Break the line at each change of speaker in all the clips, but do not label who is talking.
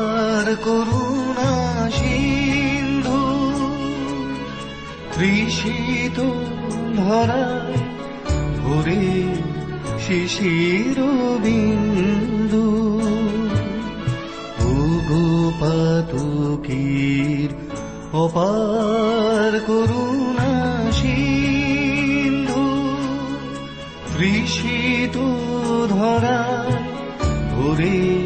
অপার করুণা সিন্ধু তৃষিত ধরায় ভরে শিশির বিন্দু পাতকীর অপার করুণা সিন্ধু তৃষিত ধরায় ভরে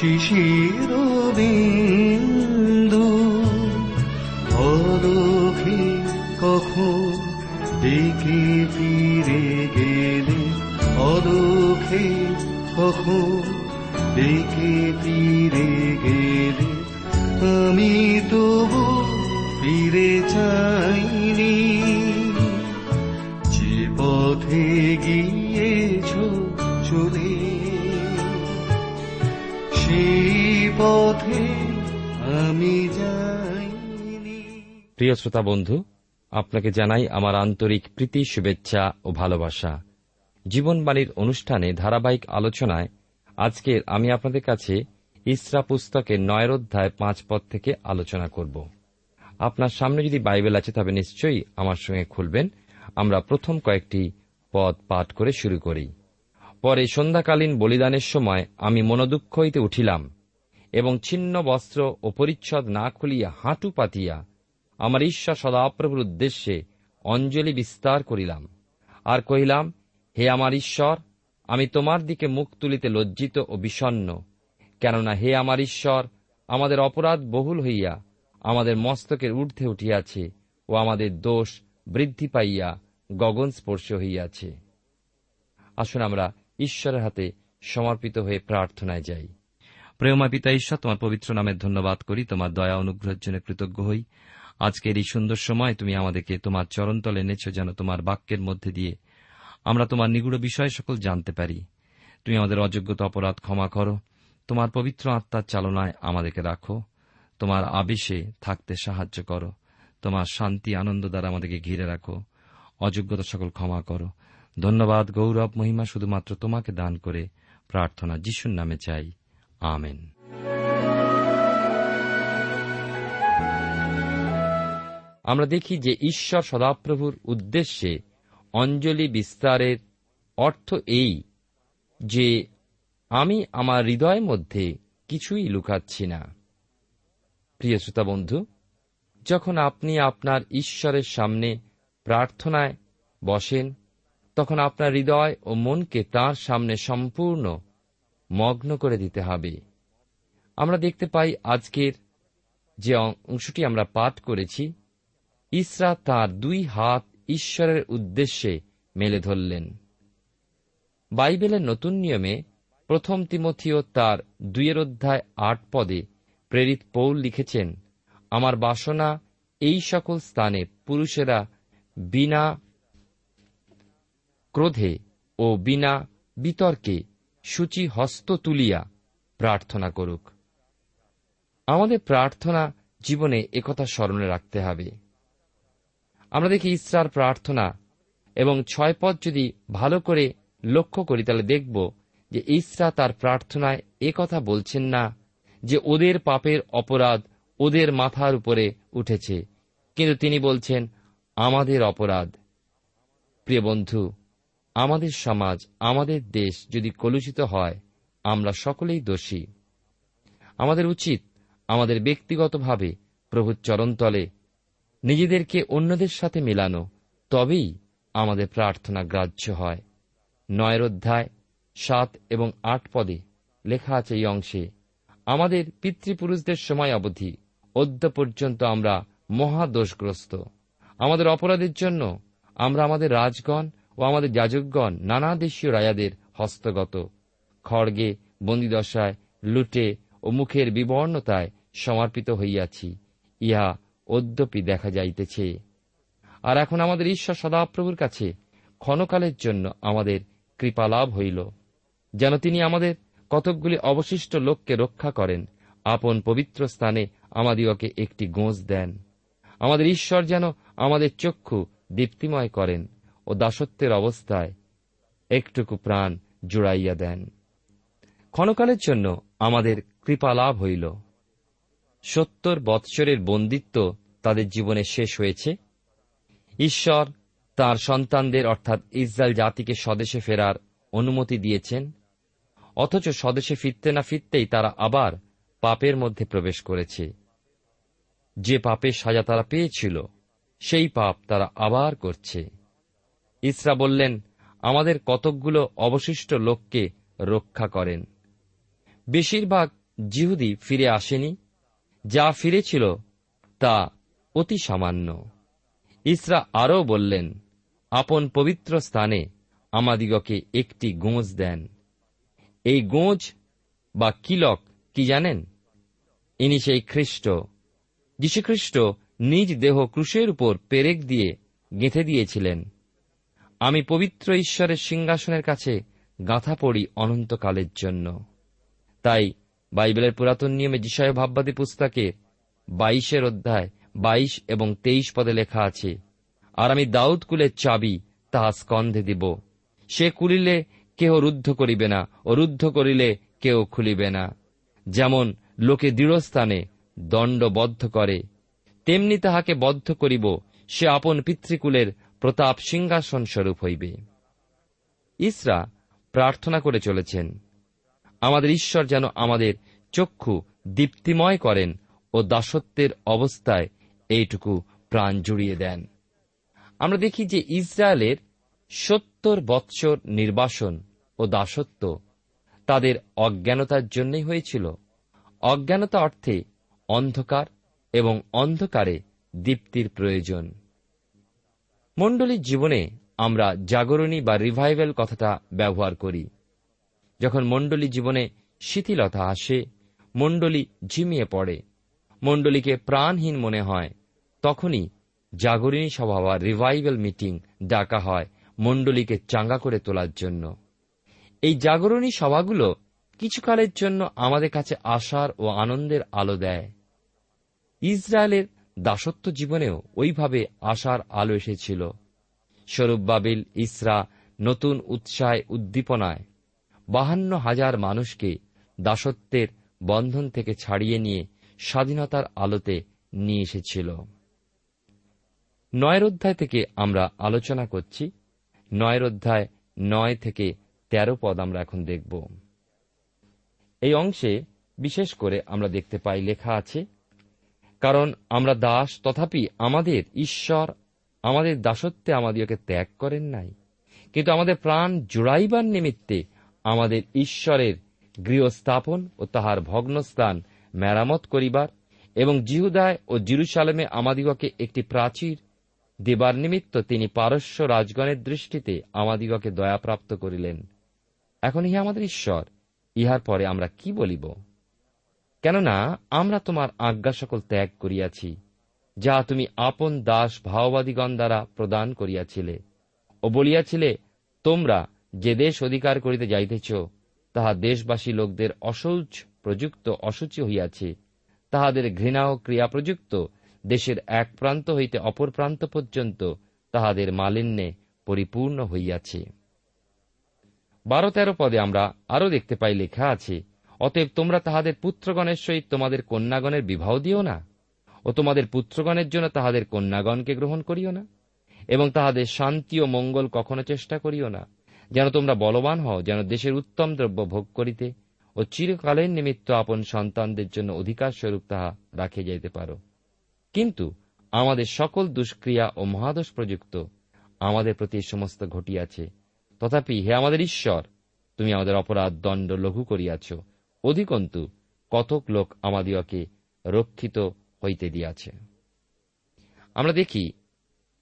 শিশির বিন্দু অদোখে কখন ডেকে ফিরে গেলে? অদোখে কখন ডেকে ফিরে গেলে? আমি তবু ফিরে চাইনি। যে পথে গিয়েছ চলে
প্রিয় শ্রোতা বন্ধু, আপনাকে জানাই আমার আন্তরিক প্রীতি, শুভেচ্ছা ও ভালোবাসা। জীবনবাণীর অনুষ্ঠানে ধারাবাহিক আলোচনায় আজকের আমি আপনাদের কাছে ইসরা পুস্তকের নয়ের অধ্যায় পাঁচ পদ থেকে আলোচনা করব। আপনার সামনে যদি বাইবেল আছে, তবে নিশ্চয়ই আমার সঙ্গে খুলবেন। আমরা প্রথম কয়েকটি পদ পাঠ করে শুরু করি। পরে সন্ধ্যাকালীন বলিদানের সময় আমি মনোদুঃখ হইতে উঠিলাম, এবং ছিন্ন বস্ত্র ও পরিচ্ছদ না খুলিয়া হাঁটু পাতিয়া আমার ঈশ্বর সদাপ্রভুর উদ্দেশ্যে অঞ্জলি বিস্তার করিলাম। আর কহিলাম, হে আমার ঈশ্বর, আমি তোমার দিকে মুখ তুলিতে লজ্জিত ও বিষণ্ন, কেননা হে আমার ঈশ্বর, আমাদের অপরাধ বহুল হইয়া আমাদের মস্তকের ঊর্ধ্বে উঠিয়াছে ও আমাদের দোষ বৃদ্ধি পাইয়া গগন স্পর্শ হইয়াছে। আসুন আমরা ঈশ্বরের হাতে সমর্পিত হয়ে প্রার্থনায় যাই। প্রেমা পিতা ঈশ্বর, তোমার পবিত্র নামের ধন্যবাদ করি, তোমার দয়া অনুগ্রহের জন্য কৃতজ্ঞ হই। আজকের এই সুন্দর সময় তুমি আমাদেরকে তোমার চরণতলে এনেছ যেন তোমার বাক্যের মধ্যে দিয়ে আমরা তোমার নিগুড় বিষয় সকল জানতে পারি। তুমি আমাদের অযোগ্যতা অপরাধ ক্ষমা করো, তোমার পবিত্র আত্মার চালনায় আমাদেরকে রাখো, তোমার আবেশে থাকতে সাহায্য করো, তোমার শান্তি আনন্দ দ্বারা আমাদেরকে ঘিরে রাখো, অযোগ্যতা সকল ক্ষমা করো। ধন্যবাদ, গৌরব, মহিমা শুধুমাত্র তোমাকে দান করে প্রার্থনা যিশুর নামে চাই। আমেন। আমরা দেখি যে ঈশ্বর সদাপ্রভুর উদ্দেশ্যে অঞ্জলি বিস্তারের অর্থ এই যে আমি আমার হৃদয়ের মধ্যে কিছুই লুকাচ্ছি না। প্রিয় শ্রোতা বন্ধু, যখন আপনি আপনার ঈশ্বরের সামনে প্রার্থনায় বসেন তখন আপনার হৃদয় ও মনকে তার সামনে সম্পূর্ণ মগ্ন করে দিতে হবে। আমরা দেখতে পাই আজকের যে অংশটি আমরা পাঠ করেছি, ইসরা তার দুই হাত ঈশ্বরের উদ্দেশ্যে মেলে ধরলেন। বাইবেলের নতুন নিয়মে প্রথম তিমথিও তার দুইয়ের অধ্যায় আট পদে প্রেরিত পৌল লিখেছেন, আমার বাসনা এই সকল স্থানে পুরুষেরা বিনা ক্রোধে ও বিনা বিতর্কে সূচি হস্ত তুলিয়া প্রার্থনা করুক। আমাদের প্রার্থনা জীবনে একথা স্মরণে রাখতে হবে। আমরা দেখি ইসরার প্রার্থনা এবং ছয় পদ যদি ভালো করে লক্ষ্য করি, তাহলে দেখব যে ইসরা তার প্রার্থনায় কথা বলছেন না যে ওদের পাপের অপরাধ ওদের মাথার উপরে উঠেছে। কিন্তু তিনি বলছেন, আমাদের অপরাধ। প্রিয় বন্ধু আমাদের সমাজ, আমাদের দেশ যদি কলুষিত হয়, আমরা সকলেই দোষী। আমাদের উচিত আমাদের ব্যক্তিগতভাবে প্রভুর চরণতলে নিজেদেরকে অন্যদের সাথে মেলানো, তবেই আমাদের প্রার্থনা গ্রাহ্য হয়। নয়ের অধ্যায় সাত এবং আট পদে লেখা আছে এই অংশে, আমাদের পিতৃপুরুষদের সময় অবধি, অদ্য পর্যন্ত আমরা মহাদোষগ্রস্ত আমাদের অপরাধের জন্য আমরা আমাদের রাজগণ ও আমাদের যাজকগণ নানা দেশীয় রাজাদের হস্তগত। খড়গে, বন্দিদশায়, লুটে ও মুখের বিবর্ণতায় সমর্পিত হইয়াছি। ইহা অদ্যপি দেখা যাইতেছে। আর এখন আমাদের ঈশ্বর সদাপ্রভুর কাছে ক্ষণকালের জন্য আমাদের কৃপালাভ হইল। যেন তিনি আমাদের কতকগুলি অবশিষ্ট লোককে রক্ষা করেন, আপন পবিত্র স্থানে আমাদিওকে একটি গোঁজ দেন। আমাদের ঈশ্বর যেন আমাদের চক্ষু দীপ্তিময় করেন। ও দাসত্বের অবস্থায় একটুকু প্রাণ জুড়াইয়া দেন। ক্ষণকালের জন্য আমাদের কৃপালাভ হইল। সত্তর বৎসরের বন্দিত্ব তাদের জীবনে শেষ হয়েছে। ঈশ্বর তার সন্তানদের অর্থাৎ ইসরায়েল জাতিকে স্বদেশে ফেরার অনুমতি দিয়েছেন, অথচ স্বদেশে ফিরতে না ফিরতেই তারা আবার পাপের মধ্যে প্রবেশ করেছে। যে পাপের সাজা তারা পেয়েছিল, সেই পাপ তারা আবার করছে। ইসরা বললেন, আমাদের কতকগুলো অবশিষ্ট লোককে রক্ষা করেন। বেশিরভাগ জিহুদি ফিরে আসেনি। যা ফিরেছিল তা অতি সামান্য। ইসরা আরও বললেন, আপন পবিত্র স্থানে আমাদিগকে একটি গোঁজ দেন। এই গোঁজ বা কিলক কি জানেন? ইনি সেই খ্রিস্ট। যীশুখ্রিস্ট নিজ দেহ ক্রুশের উপর পেরেক দিয়ে গেঁথে দিয়েছিলেন। আমি পবিত্র ঈশ্বরের সিংহাসনের কাছে গাঁথা পড়ি অনন্তকালের জন্য। তাই বাইবেলের পুরাতন নিয়মে যিশয় ভাববাদী পুস্তকে বাইশের অধ্যায়, বাইশ এবং তেইশ পদে লেখা আছে, আর আমি দাউদ কুলের চাবি তাহা স্কন্ধে দিব। সে কুলিলে কেহ রুদ্ধ করিবে না ও রুদ্ধ করিলে কেউ খুলিবে না। যেমন লোকে দৃঢ়স্থানে দণ্ডবদ্ধ করে, তেমনি তাহাকে বদ্ধ করিব। সে আপন পিতৃকুলের প্রতাপ সিংহাসন স্বরূপ হইবে। ইসরা প্রার্থনা করে চলেছেন, আমাদের ঈশ্বর যেন আমাদের চক্ষু দীপ্তিময় করেন ও দাসত্বের অবস্থায় এইটুকু প্রাণ জুড়িয়ে দেন। আমরা দেখি যে ইসরায়েলের সত্তর বৎসর নির্বাসন ও দাসত্ব তাদের অজ্ঞানতার জন্যই হয়েছিল। অজ্ঞানতা অর্থে অন্ধকার এবং অন্ধকারে দীপ্তির প্রয়োজন। মণ্ডলীর জীবনে আমরা জাগরণী বা রিভাইভেল কথাটা ব্যবহার করি। যখন মণ্ডলী জীবনে শিথিলতা আসে, মণ্ডলী ঝিমিয়ে পড়ে, মণ্ডলীকে প্রাণহীন মনে হয়, তখনই জাগরণী সভা বা রিভাইভেল মিটিং ডাকা হয় মণ্ডলীকে চাঙ্গা করে তোলার জন্য। এই জাগরণী সভাগুলো কিছুকালের জন্য আমাদের কাছে আশার ও আনন্দের আলো দেয়। ইসরায়েলের দাসত্ব জীবনেও ওইভাবে আশার আলো এসেছিল। স্বরূপ বাবিল, ইসরা, নতুন উৎসাহে উদ্দীপনায় বাহান্ন হাজার মানুষকে দাসত্বের বন্ধন থেকে ছাড়িয়ে নিয়ে স্বাধীনতার আলোতে নিয়ে এসেছিল। নয়ের অধ্যায় থেকে আমরা আলোচনা করছি। নয়ের অধ্যায় নয় থেকে তেরো পদ আমরা এখন দেখব। এই অংশে বিশেষ করে আমরা দেখতে পাই লেখা আছে কারণ আমরা দাস তথাপি আমাদের ঈশ্বর, আমাদের দাসত্বে আমাদিওকে ত্যাগ করেন নাই। কিন্তু আমাদের প্রাণ জোড়াইবার নিমিত্তে আমাদের ঈশ্বরের গৃহস্থাপন ও তাহার ভগ্নস্থান মেরামত করিবার এবং জিহুদায় ও জিরুসালেমে আমাদিগকে একটি প্রাচীর দেবার নিমিত্ত তিনি পারস্য রাজগণের দৃষ্টিতে আমাদিগকে দয়াপ্রাপ্ত করিলেন। এখন ইহা আমাদের ঈশ্বর, ইহার পরে আমরা কি বলিব? কেননা আমরা তোমার আজ্ঞা সকল ত্যাগ করিয়াছি, যা তুমি আপন দাস ভাওবাদীগণ দ্বারা প্রদান করিয়াছিলে ও বলিয়াছিলে, তোমরা যে দেশ অধিকার করিতে যাইতেছ, তাহা দেশবাসী লোকদের অশৌচ প্রযুক্ত অসুচি হইয়াছে। তাহাদের ঘৃণা ও ক্রিয়া প্রযুক্ত দেশের এক প্রান্ত হইতে অপর প্রান্ত পর্যন্ত তাহাদের মালিন্যে পরিপূর্ণ হইয়াছে। বারো তেরো পদে আমরা আরও দেখতে পাই লেখা আছে অতএব তোমরা তাহাদের পুত্রগণের সহিত তোমাদের কন্যাগণের বিবাহ দিও না, ও তোমাদের পুত্রগণের জন্য তাহাদের কন্যাগণকে গ্রহণ করিও না, এবং তাহাদের শান্তি ও মঙ্গল কখনো চেষ্টা করিও না, যেন তোমরা বলবান হও, যেন দেশের উত্তম দ্রব্য ভোগ করিতে ও চিরকালের নিমিত্ত আপন সন্তানদের জন্য অধিকার স্বরূপ তাহা রাখে যাইতে পারো। কিন্তু আমাদের সকল দুষ্ক্রিয়া ও মহাদোষ প্রযুক্ত আমাদের প্রতি সমস্ত ঘটিয়াছে। তথাপি হে আমাদের ঈশ্বর, তুমি আমাদের অপরাধ দণ্ড লঘু করিয়াছ। অধিকন্তু কতক লোক আমাদিওকে রক্ষিত হইতে দিয়াছে। আমরা দেখি,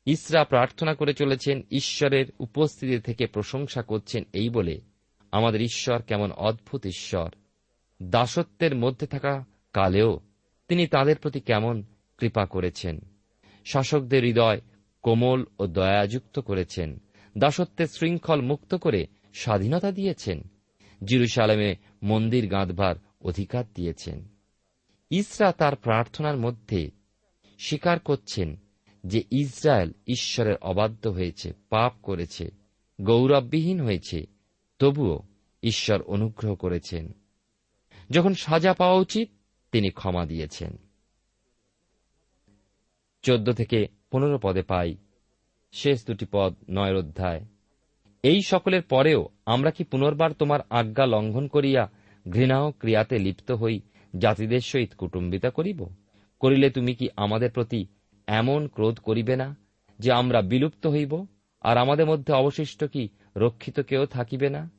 ইসরা প্রার্থনা করে চলেছেন, ঈশ্বরের উপস্থিতি থেকে প্রশংসা করছেন এই বলে, আমাদের ঈশ্বর কেমন অদ্ভুত ঈশ্বর। দাসত্বের মধ্যে থাকা কালেও তিনি তাদের প্রতি কেমন কৃপা করেছেন। শাসকদের হৃদয় কোমল ও দয়াযুক্ত করেছেন। দাসত্বের শৃঙ্খল মুক্ত করে স্বাধীনতা দিয়েছেন। জিরুসালামে মন্দির গাঁধবার অধিকার দিয়েছেন। ইসরা তার প্রার্থনার মধ্যে স্বীকার করছেন যে ইসরায়েল ঈশ্বরের অবাধ্য হয়েছে, পাপ করেছে, গৌরববিহীন হয়েছে, তবুও ঈশ্বর অনুগ্রহ করেছেন। যখন সাজা পাওয়া উচিত, তিনি ক্ষমা দিয়েছেন। চোদ্দ থেকে পনেরো পদে পাই। শেষ দুটি পদ নয় অধ্যায়। এই সকলের পরেও আমরা কি পুনর্বার তোমার আজ্ঞা লঙ্ঘন করিয়া ঘৃণা ও ক্রিয়াতে লিপ্ত হই, জাতিদের সহিত কুটুম্বিতা করিব? করিলে তুমি কি আমাদের প্রতি এমন ক্রোধ করিবে না যে আমরা বিলুপ্ত হইব, আর আমাদের মধ্যে অবশিষ্ট কি রক্ষিত কেউ থাকিবে না?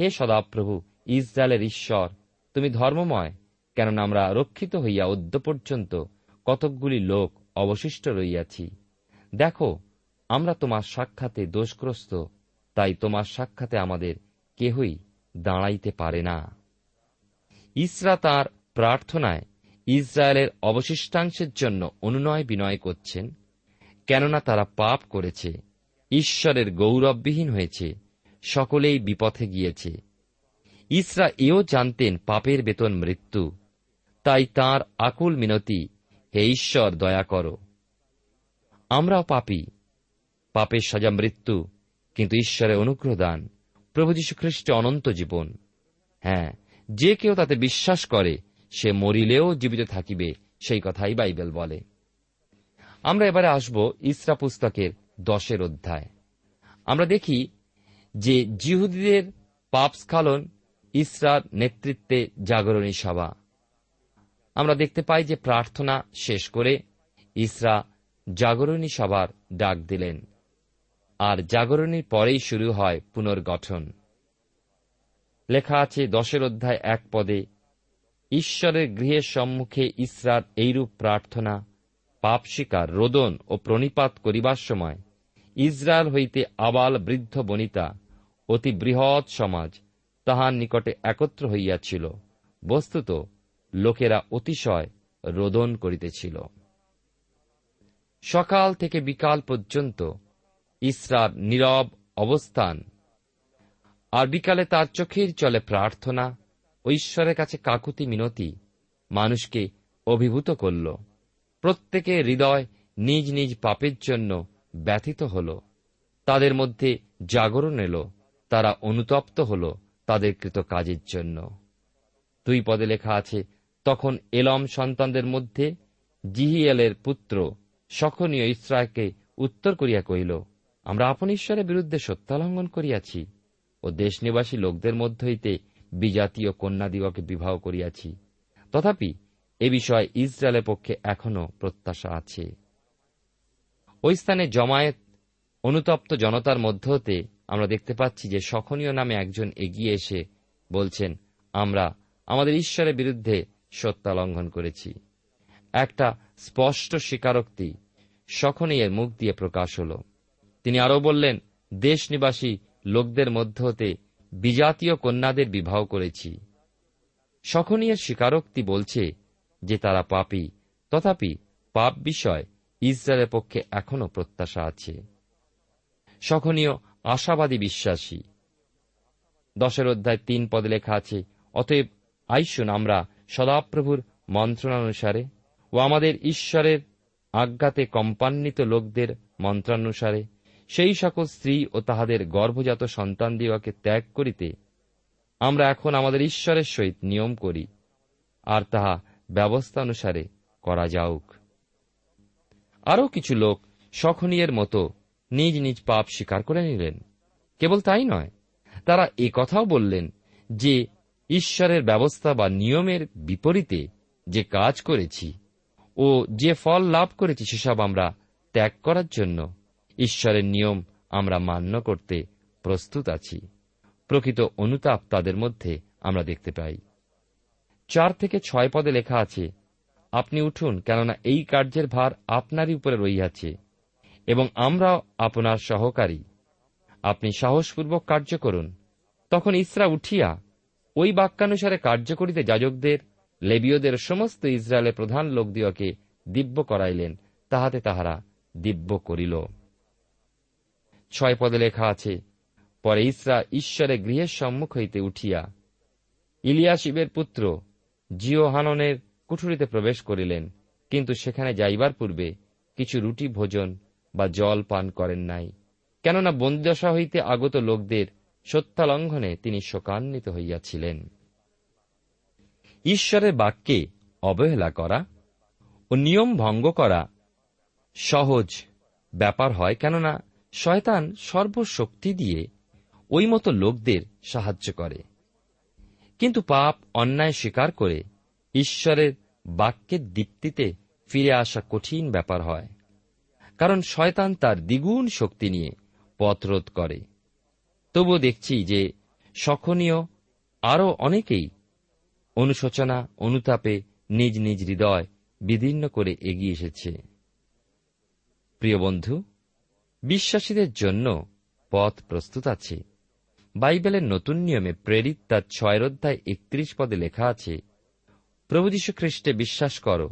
হে সদাপ্রভু, ইসরায়েলের ঈশ্বর, তুমি ধর্মময়, কেননা আমরা রক্ষিত হইয়া অদ্য পর্যন্ত কতকগুলি লোক অবশিষ্ট রইয়াছি। দেখো, আমরা তোমার সাক্ষাতে দোষগ্রস্ত তাই তোমার সাক্ষাতে আমাদের কেহই দাঁড়াইতে পারে না। ইসরা তার প্রার্থনায় ইসরায়েলের অবশিষ্টাংশের জন্য অনুনয় বিনয় করছেন, কেননা তারা পাপ করেছে, ঈশ্বরের গৌরববিহীন হয়েছে, সকলেই বিপথে গিয়েছে। ইসরা এও জানতেন পাপের বেতন মৃত্যু, তাই তার আকুল মিনতি, হে ঈশ্বর, দয়া করো। আমরাও পাপি, পাপের সাজা মৃত্যু কিন্তু ঈশ্বরের অনুগ্রহ দান। প্রভু যীশু খ্রিস্টে অনন্ত জীবন। হ্যাঁ যে কেউ তাতে বিশ্বাস করে, সে মরিলেও জীবিত থাকিবে, সেই কথাই বাইবেল বলে। আমরা এবারে আসব ইসরা পুস্তকের দশের অধ্যায়। আমরা দেখি যে জিহুদীদের পাপস্খালন ইসরার নেতৃত্বে জাগরণী সভা। আমরা দেখতে পাই যে প্রার্থনা শেষ করে ইসরা জাগরণী সভার ডাক দিলেন। আর জাগরণীর পরেই শুরু হয় পুনর্গঠন। লেখা আছে দশের অধ্যায় এক পদে, ঈশ্বরের গৃহের সম্মুখে ইসরার এইরূপ প্রার্থনা, পাপ শিকার, রোদন ও প্রণিপাত করিবার সময়, ইসরায়েল হইতে আবাল বৃদ্ধ বনিতা, অতি বৃহৎ সমাজ, তাহার নিকটে একত্র হইয়াছিল। বস্তুত লোকেরা অতিশয় রোদন করিতেছিল। সকাল থেকে বিকাল পর্যন্ত ইসরার নীরব অবস্থান। আর বিকালে তার চোখের চলে প্রার্থনা ঈশ্বরের কাছে কাকুতি মিনতি মানুষকে অভিভূত করল। প্রত্যেকে হৃদয় নিজ নিজ পাপের জন্য ব্যথিত হল। তাদের মধ্যে জাগরণ এল, তারা অনুতপ্ত হল তাদের কৃত কাজের জন্য। দুই পদে লেখা আছে, তখন এলম সন্তানদের মধ্যে জিহিয়েলের পুত্র সখনীয় ইসরায়কে উত্তর করিয়া কহিল আমরা আপন ঈশ্বরের বিরুদ্ধে সত্যালঙ্ঘন করিয়াছি ও দেশনিবাসী লোকদের মধ্য হইতে বিজাতীয় কন্যাদিগকে বিবাহ করিয়াছি। তথাপি এ বিষয়ে ইসরায়েলের পক্ষে এখনও প্রত্যাশা আছে। ওই স্থানে জমায়েত অনুতপ্ত জনতার মধ্য হতে আমরা দেখতে পাচ্ছি যে সখনীয় নামে একজন এগিয়ে এসে বলছেন, আমরা আমাদের ঈশ্বরের বিরুদ্ধে সত্যালঙ্ঘন করেছি। একটা স্পষ্ট স্বীকারোক্তি সখনীয়ের মুখ দিয়ে প্রকাশ হল। তিনি আরও বললেন দেশ নিবাসী লোকদের মধ্য হতে বিজাতীয় কন্যাদের বিবাহ করেছি। সখনীয়ের স্বীকারোক্তি বলছে যে তারা পাপী, তথাপি পাপ বিষয় ইসরায়েলের পক্ষে এখনও প্রত্যাশা আছে। সখনীয় আশাবাদী বিশ্বাসী। দশের অধ্যায় তিন পদে লেখা আছে, অতএব আইসুন আমরা সদাপ্রভুর মন্ত্রণানুসারে ও আমাদের ঈশ্বরের আজ্ঞাতে কম্পান্বিত লোকদের মন্ত্রানুসারে সেই সকল স্ত্রী ও তাহাদের গর্ভজাত সন্তান দিওয়াকে ত্যাগ করিতে আমরা এখন আমাদের ঈশ্বরের সহিত নিয়ম করি, আর তাহা ব্যবস্থা অনুসারে করা যাউক। আরও কিছু লোক সখনীয়ের মতো নিজ নিজ পাপ স্বীকার করে নিলেন। কেবল তাই নয়, তারা এ কথাও বললেন যে, ঈশ্বরের ব্যবস্থা বা নিয়মের বিপরীতে যে কাজ করেছি ও যে ফল লাভ করেছি, সেসব আমরা ত্যাগ করার জন্য ঈশ্বরের নিয়ম আমরা মান্য করতে প্রস্তুত আছি। প্রকৃত অনুতাপ তাদের মধ্যে আমরা দেখতে পাই। চার থেকে ছয় পদে লেখা আছে, আপনি উঠুন, কেননা এই কার্যের ভার আপনারই উপরে রইয়াছে এবং আমরা আপনার সহকারী। আপনি সাহসপূর্বক কার্য করুন। তখন ইসরা উঠিয়া ওই বাক্যানুসারে কার্য করিতে যাজকদের, লেবীয়দের সমস্ত ইসরায়েলের প্রধান লোকদিওকে দিব্য করাইলেন, তাহাতে তাহারা দিব্য করিল। ছয় পদে লেখা আছে, পরে ইসরা ঈশ্বরের গৃহের সম্মুখ হইতে উঠিয়া ইলিয়াশিবের পুত্র জিওহাননের কুঠুরিতে প্রবেশ করিলেন। কিন্তু সেখানে যাইবার পূর্বে কিছু রুটি ভোজন বা জল পান করেন নাই। কেননা বন্দিদশা হইতে আগত লোকদের সত্যালঙ্ঘনে তিনি শোকান্বিত হইয়াছিলেন। ঈশ্বরের বাক্যে অবহেলা করা ও নিয়ম ভঙ্গ করা সহজ ব্যাপার হয়, কেননা শয়তান সর্বশক্তি দিয়ে ওই মতো লোকদের সাহায্য করে। কিন্তু পাপ অন্যায় স্বীকার করে ঈশ্বরের বাক্যের দীপ্তিতে ফিরে আসা কঠিন ব্যাপার হয়, কারণ শয়তান তার দ্বিগুণ শক্তি নিয়ে পথরোধ করে। তবু দেখছি যে সখনীয় আরও অনেকেই অনুশোচনা, অনুতাপে নিজ নিজ হৃদয় বিদীর্ণ করে এগিয়ে এসেছে। প্রিয় বন্ধু বিশ্বাসীদের জন্য পথ প্রস্তুত আছে। বাইবেলের নতুন নিয়মে প্রেরিত তার ছয় অধ্যায় একত্রিশ পদে লেখা আছে, প্রভু যীশু খ্রিস্টে বিশ্বাস করো,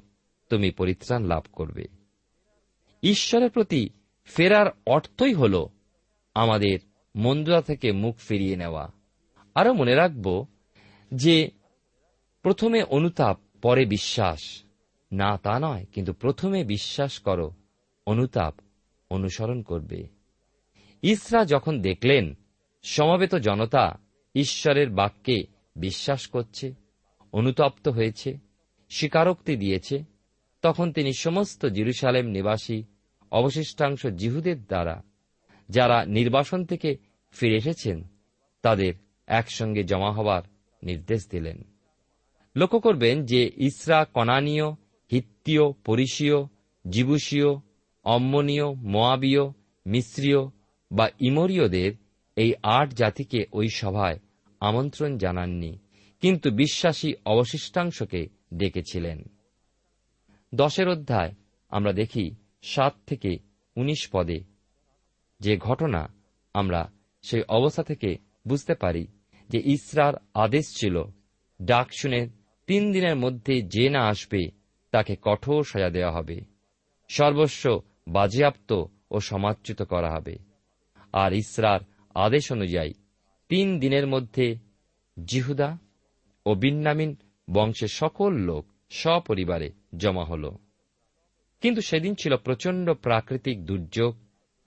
তুমি পরিত্রাণ লাভ করবে। ঈশ্বরের প্রতি ফেরার অর্থই হল আমাদের মন্দুরা থেকে মুখ ফিরিয়ে নেওয়া। আরও মনে রাখব যে প্রথমে অনুতাপ, পরে বিশ্বাস। না তা নয়, কিন্তু প্রথমে বিশ্বাস করো, অনুতাপ অনুসরণ করবে। ইসরা যখন দেখলেন, সমবেত জনতা ঈশ্বরের বাক্যে বিশ্বাস করছে, অনুতপ্ত হয়েছে, স্বীকারোক্তি দিয়েছে, তখন তিনি সমস্ত জিরুসালেম নিবাসী, অবশিষ্টাংশ জিহুদের দ্বারা, যারা নির্বাসন থেকে ফিরে এসেছেন, তাদের একসঙ্গে জমা হবার নির্দেশ দিলেন। লক্ষ্য করবেন যে ইসরা কনানীয়, হিত্তীয় পরিসীয় জিবুসীয় অম্মনীয়, মোয়াবীয়, মিশ্রীয় বা ইমরীয়দের এই আট জাতিকে ওই সভায় আমন্ত্রণ জানাননি, কিন্তু বিশ্বাসী অবশিষ্টাংশকে ডেকেছিলেন। দশের অধ্যায় আমরা দেখি সাত থেকে উনিশ পদে যে ঘটনা আমরা সেই অবস্থা থেকে বুঝতে পারি যে ইসরার আদেশ ছিল, ডাক শুনে তিন দিনের মধ্যে যে না আসবে তাকে কঠোর সাজা দেওয়া হবে। সর্বস্ব বাজেয়াপ্ত ও সমাচ্যুত করা হবে। আর ইসরার আদেশ অনুযায়ী তিন দিনের মধ্যে জিহুদা ও বিন্নামিন বংশের সকল লোক সপরিবারে জমা হল। কিন্তু সেদিন ছিল প্রচণ্ড প্রাকৃতিক দুর্যোগ,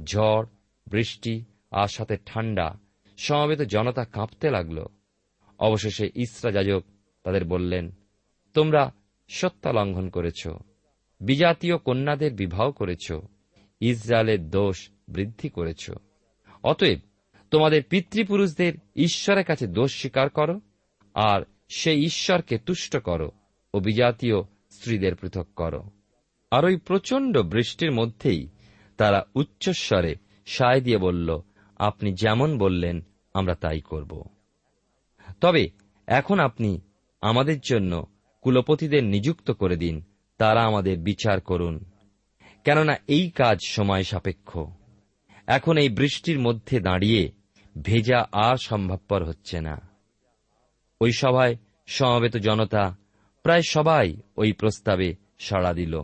ঝড়, বৃষ্টি আর সাথে ঠান্ডা। সমবেত জনতা কাঁপতে লাগল। অবশেষে ইসরা যাজক তাদের বললেন, তোমরা সত্তা লঙ্ঘন করেছ। বিজাতীয় কন্যাদের বিবাহ করেছ, ইসরায়েলের দোষ বৃদ্ধি করেছ। অতএব তোমাদের পিতৃপুরুষদের ঈশ্বরের কাছে দোষ স্বীকার করো, আর সেই ঈশ্বরকে তুষ্ট করো ও বিজাতীয় স্ত্রীদের পৃথক করো। আর ওই প্রচণ্ড বৃষ্টির মধ্যেই তারা উচ্চস্বরে সায় দিয়ে বলল, আপনি যেমন বললেন, আমরা তাই করব। তবে এখন আপনি আমাদের জন্য কুলপতিদের নিযুক্ত করে দিন তারা আমাদের বিচার করুন। কেননা এই কাজ সময় সাপেক্ষ। এখন এই বৃষ্টির মধ্যে দাঁড়িয়ে ভেজা আর সম্ভবপর হচ্ছে না। ওই সভায় সমবেত জনতা প্রায় সবাই ওই প্রস্তাবে সাড়া দিল।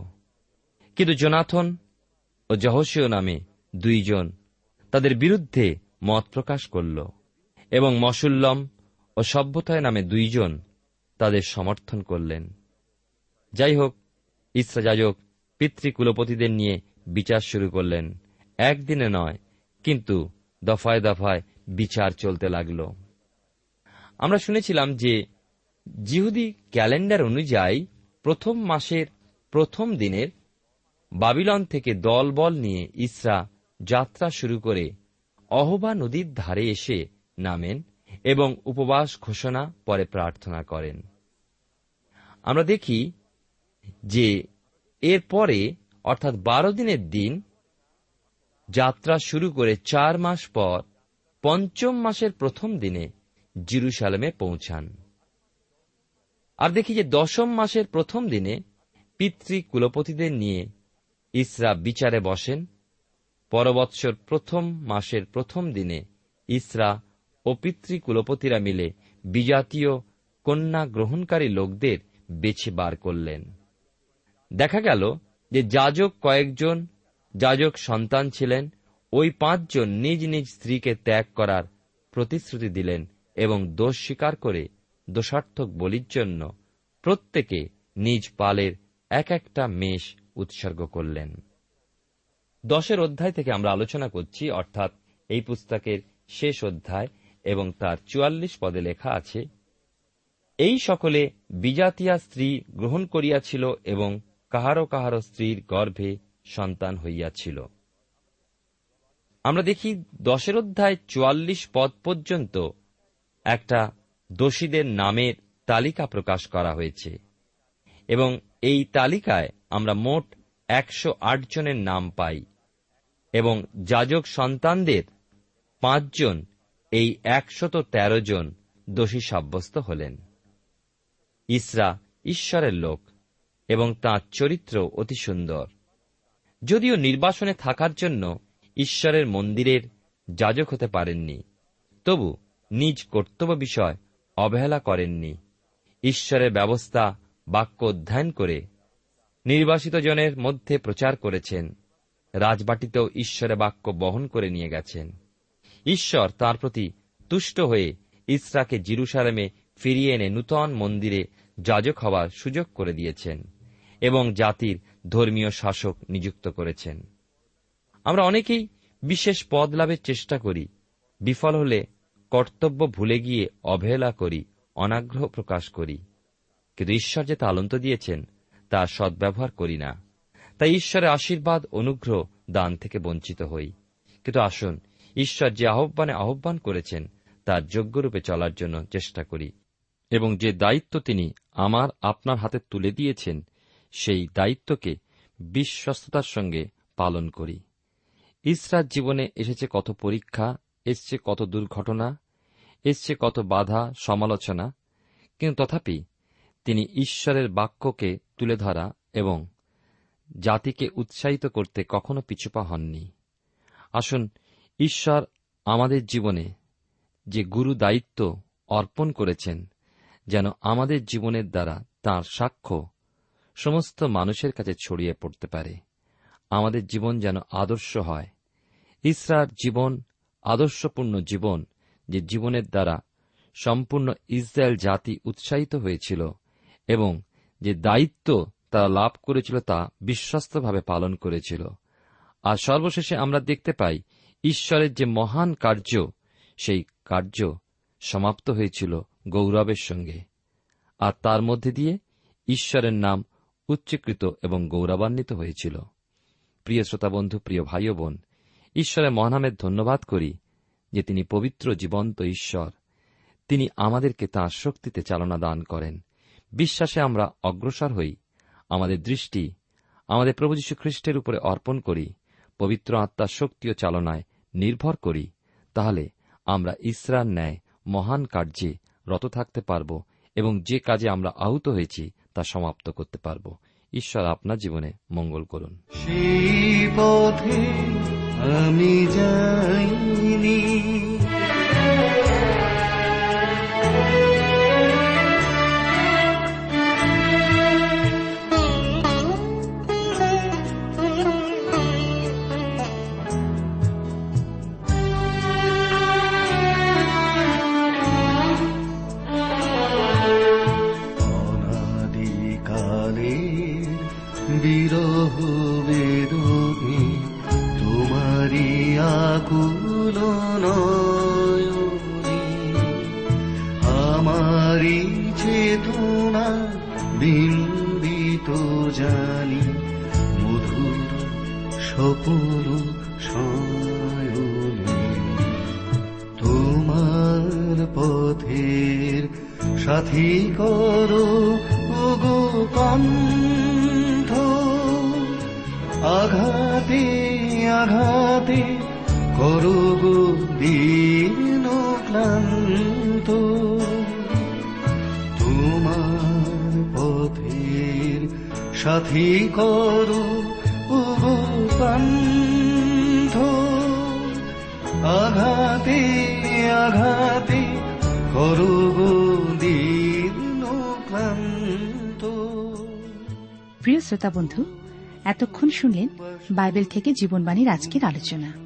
কিন্তু জোনাথন ও জহসীয় নামে দুইজন তাদের বিরুদ্ধে মত প্রকাশ করল এবং মসুল্লম ও সভ্যতায় নামে দুইজন তাদের সমর্থন করলেন। যাই হোক ইসরাযাজক পিতৃকুলপতিদের নিয়ে বিচার শুরু করলেন। একদিনে নয়, কিন্তু দফায় দফায় বিচার চলতে লাগল। আমরা শুনেছিলাম যে জিহুদি ক্যালেন্ডার অনুযায়ী প্রথম মাসের প্রথম দিনের বাবিলন থেকে দলবল নিয়ে ইসরা যাত্রা শুরু করে অহবা নদীর ধারে এসে নামেন এবং উপবাস ঘোষণা পরে প্রার্থনা করেন। আমরা দেখি যে এর পরে অর্থাৎ বারো দিনের দিন, যাত্রা শুরু করে চার মাস পর, পঞ্চম মাসের প্রথম দিনে জিরুসালামে পৌঁছান। আর দেখি যে দশম মাসের প্রথম দিনে পিতৃ কুলপতিদের নিয়ে ইসরা বিচারে বসেন। পরবৎসর প্রথম মাসের প্রথম দিনে ইসরা ও পিতৃ কুলপতিরা মিলে বিজাতীয় কন্যা গ্রহণকারী লোকদের বেছে বার করলেন। দেখা গেল যে যাজক কয়েকজন যাজক সন্তান ছিলেন, ওই পাঁচজন নিজ নিজ স্ত্রীকে ত্যাগ করার প্রতিশ্রুতি দিলেন এবং দোষ স্বীকার করে দোষার্থক বলির জন্য প্রত্যেকে নিজ পালের এক একটা মেষ উৎসর্গ করলেন। দশের অধ্যায় থেকে আমরা আলোচনা করছি, অর্থাৎ এই পুস্তকের শেষ অধ্যায় এবং তার চুয়াল্লিশ পদে লেখা আছে, এই সকলে বিজাতিয়া স্ত্রী গ্রহণ করিয়াছিল এবং কাহারো কাহারো স্ত্রীর গর্ভে সন্তান হইয়াছিল। আমরা দেখি দশের অধ্যায় চুয়াল্লিশ পদ পর্যন্ত একটা দোষীদের নামের তালিকা প্রকাশ করা হয়েছে এবং এই তালিকায় আমরা মোট একশো আট জনের নাম পাই এবং যাজক সন্তানদের পাঁচজন এই একশত তেরো জন দোষী সাব্যস্ত হলেন। ইসরা ঈশ্বরের লোক। এবং তাঁর চরিত্র অতি সুন্দর। যদিও নির্বাসনে থাকার জন্য ঈশ্বরের মন্দিরের যাজক হতে পারেননি, তবু নিজ কর্তব্য বিষয় অবহেলা করেননি। ঈশ্বরের ব্যবস্থা বাক্য অধ্যয়ন করে নির্বাসিত জনের মধ্যে প্রচার করেছেন, রাজবাটিতেও ঈশ্বরের বাক্য বহন করে নিয়ে গেছেন। ঈশ্বর তার প্রতি তুষ্ট হয়ে ইসরাকে জিরুসালামে ফিরিয়ে এনে নূতন মন্দিরে যাজক হওয়ার সুযোগ করে দিয়েছেন। এবং জাতির ধর্মীয় শাসক নিযুক্ত করেছেন। আমরা অনেকেই বিশেষ পদ লাভের চেষ্টা করি, বিফল হলে কর্তব্য ভুলে গিয়ে অবহেলা করি, অনাগ্রহ প্রকাশ করি। কিন্তু ঈশ্বর যে তালন্ত দিয়েছেন, তা সদ্ব্যবহার করি না। তাই ঈশ্বরের আশীর্বাদ, অনুগ্রহ, দান থেকে বঞ্চিত হই। কিন্তু আসুন, ঈশ্বর যে আহ্বানে আহ্বান করেছেন তার যোগ্যরূপে চলার জন্য চেষ্টা করি এবং যে দায়িত্ব তিনি আমার, আপনার হাতে তুলে দিয়েছেন সেই দায়িত্বকে বিশ্বস্ততার সঙ্গে পালন করি। ইসরার জীবনে এসেছে কত পরীক্ষা, এসছে কত দুর্ঘটনা, এসছে কত বাধা, সমালোচনা, কিন্তু তথাপি তিনি ঈশ্বরের বাক্যকে তুলে ধরা এবং জাতিকে উৎসাহিত করতে কখনো পিছুপা হননি। আসুন, ঈশ্বর আমাদের জীবনে যে গুরু দায়িত্ব অর্পণ করেছেন, যেন আমাদের জীবনের দ্বারা তার সাক্ষ্য সমস্ত মানুষের কাছে ছড়িয়ে পড়তে পারে। আমাদের জীবন যেন আদর্শ হয়। ইসরার জীবন, আদর্শপূর্ণ জীবন, যে জীবনের দ্বারা সম্পূর্ণ ইসরায়েল জাতি উৎসাহিত হয়েছিল এবং যে দায়িত্ব তারা লাভ করেছিল তা বিশ্বস্তভাবে পালন করেছিল। আর সর্বশেষে আমরা দেখতে পাই, ঈশ্বরের যে মহান কার্য, সেই কার্য সমাপ্ত হয়েছিল গৌরবের সঙ্গে। আর তার মধ্যে দিয়ে ঈশ্বরের নাম উচ্চীকৃত এবং গৌরবান্বিত হয়েছিল। প্রিয় শ্রোতাবন্ধু, প্রিয় ভাই বোন ঈশ্বরের মহানামের ধন্যবাদ করি যে তিনি পবিত্র, জীবন্ত ঈশ্বর। তিনি আমাদেরকে তাঁর শক্তিতে চালনা দান করেন। বিশ্বাসে আমরা অগ্রসর হই। আমাদের দৃষ্টি, আমাদের প্রভু যীশু খ্রিস্টের উপরে অর্পণ করি, পবিত্র আত্মার শক্তি ও চালনায় নির্ভর করি, তাহলে আমরা ইসরার ন্যায় মহান কার্যে রত থাকতে পারব এবং যে কাজে আমরা আহত হয়েছি তা সমাপ্ত করতে পারব। ঈশ্বর আপনার জীবনে মঙ্গল করুন।
সেই পথে আমি যাইনি। নয়নে আমারি চেতনা বিন্দিত জানি মধুর সপন শয়নে তোমার পথের সাথী করো ওগো কণ্ঠ। আঘাতে আঘাতে করো গো দীন ক্লান্ত তোমার পথের সাথী করো কণ্ঠ আঘাতে আঘাতে করো গো দীন ক্লান্ত
প্রিয় শ্রোতা বন্ধু, এতক্ষণ শুনলেন বাইবেল থেকে জীবনবাণীর আজকের আলোচনা।